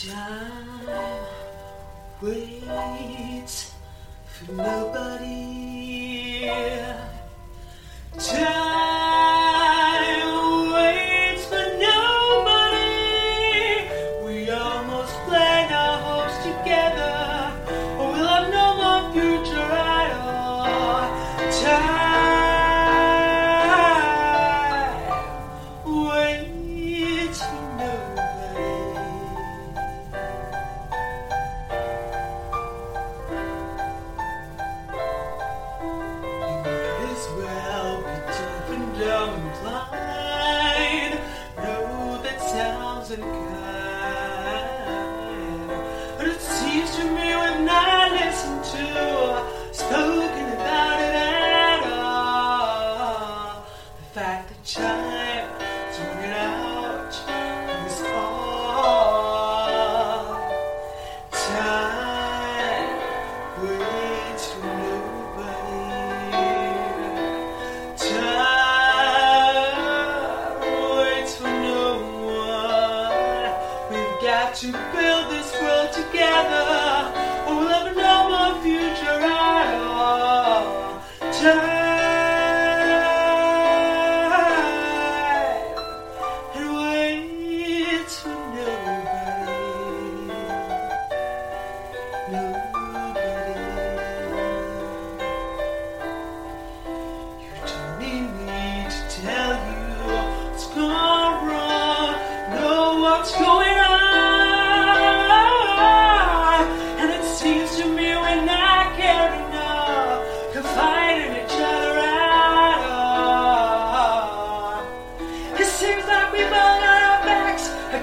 Time waits for nobody. Time to build this world together,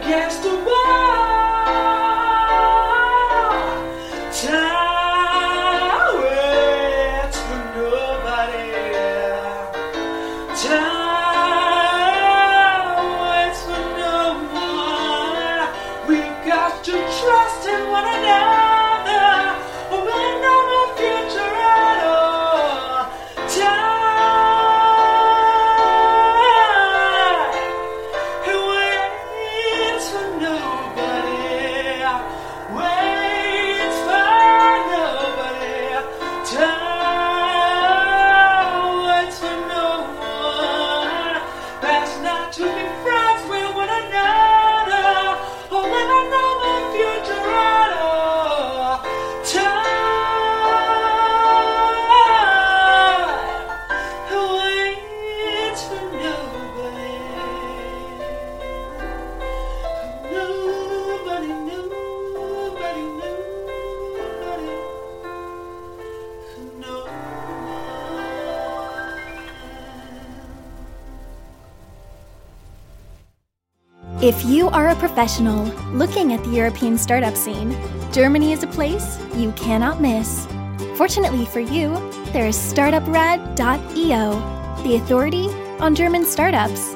against the wall. If you are a professional looking at the European startup scene, Germany is a place you cannot miss. Fortunately for you, there is startuprad.io, the authority on German startups.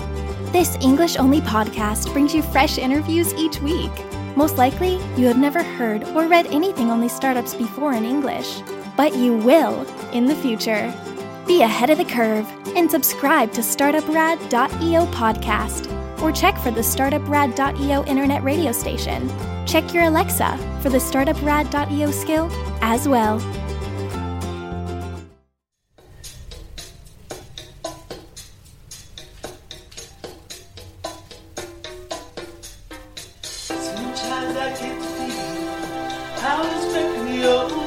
This English only podcast brings you fresh interviews each week. Most likely, you have never heard or read anything on these startups before in English, but you will in the future. Be ahead of the curve and subscribe to startuprad.io podcast or check for the startuprad.io internet radio station. Check your Alexa for the startuprad.io skill as well. Sometimes I get the feeling I was back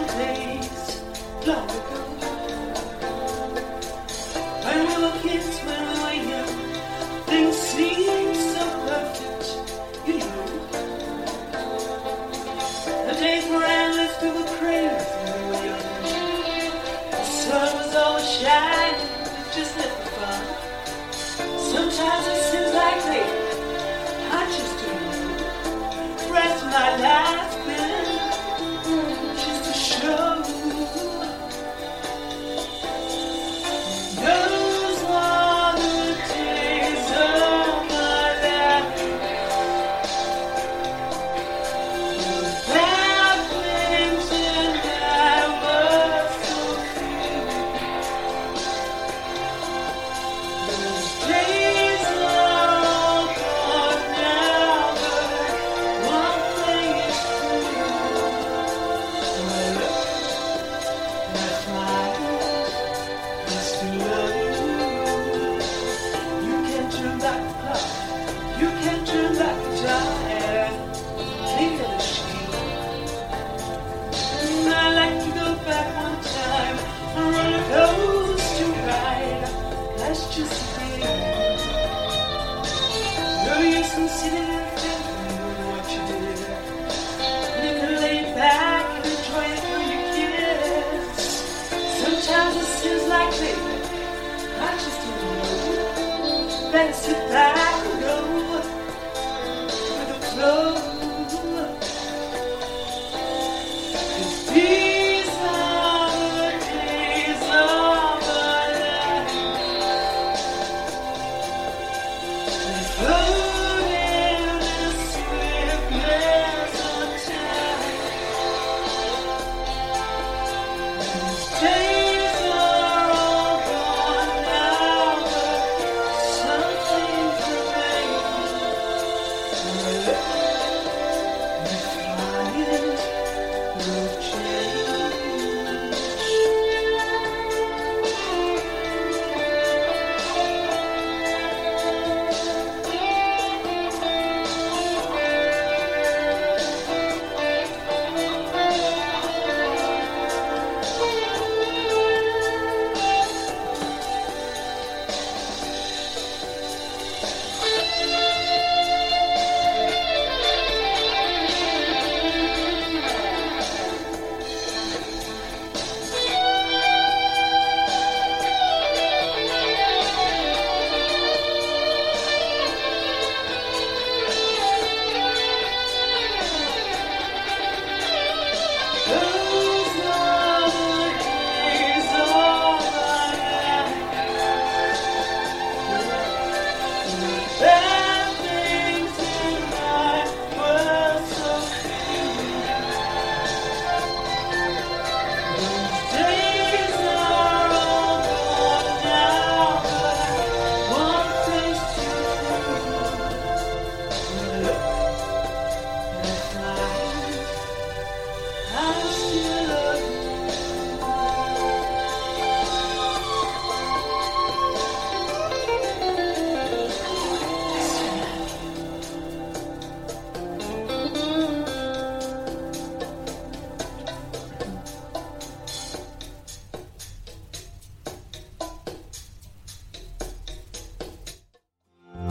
just fun. Sometimes it seems like they I just don't rest my life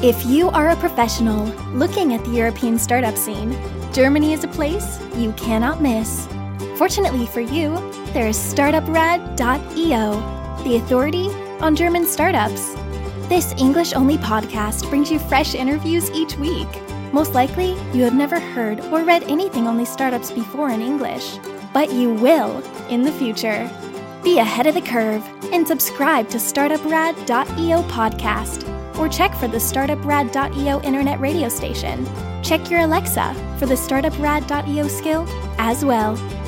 If you are a professional looking at the European startup scene, Germany is a place you cannot miss. Fortunately for you, there is startuprad.io, the authority on German startups. This English only podcast brings you fresh interviews each week. Most likely, you have never heard or read anything on these startups before in English, but you will in the future. Be ahead of the curve and subscribe to startuprad.io podcast or check for the startuprad.io internet radio station. Check your Alexa for the startuprad.io skill as well.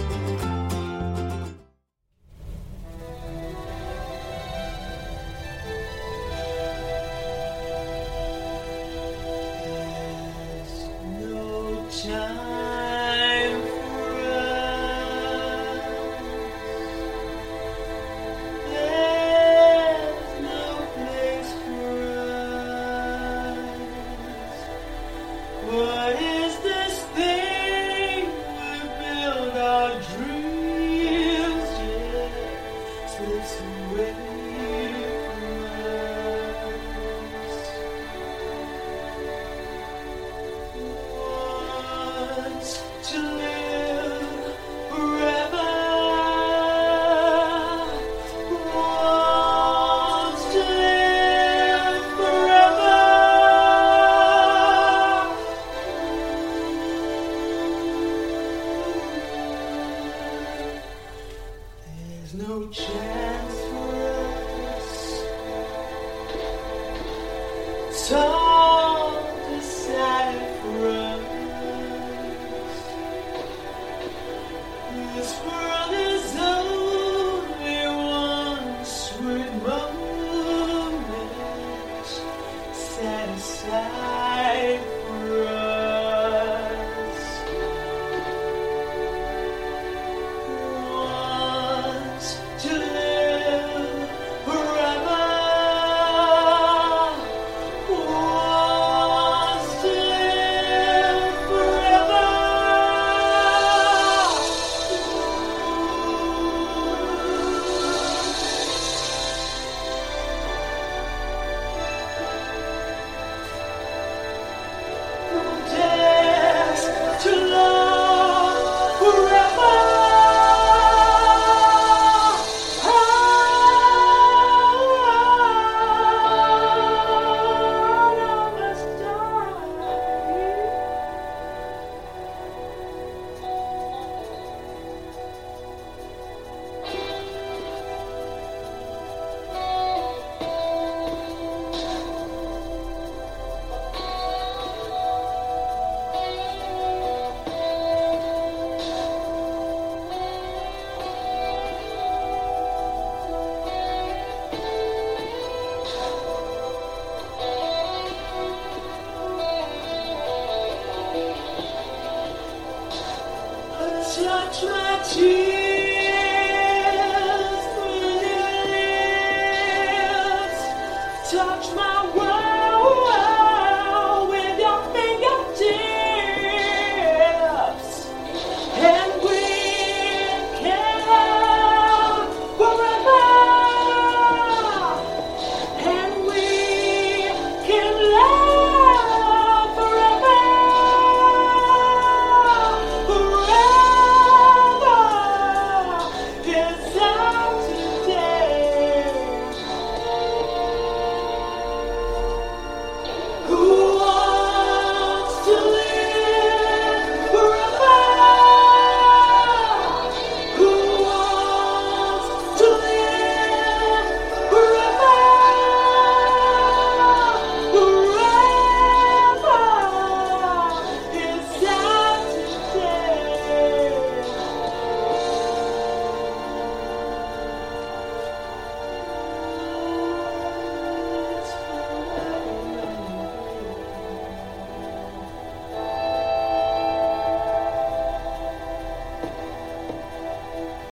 touch my world.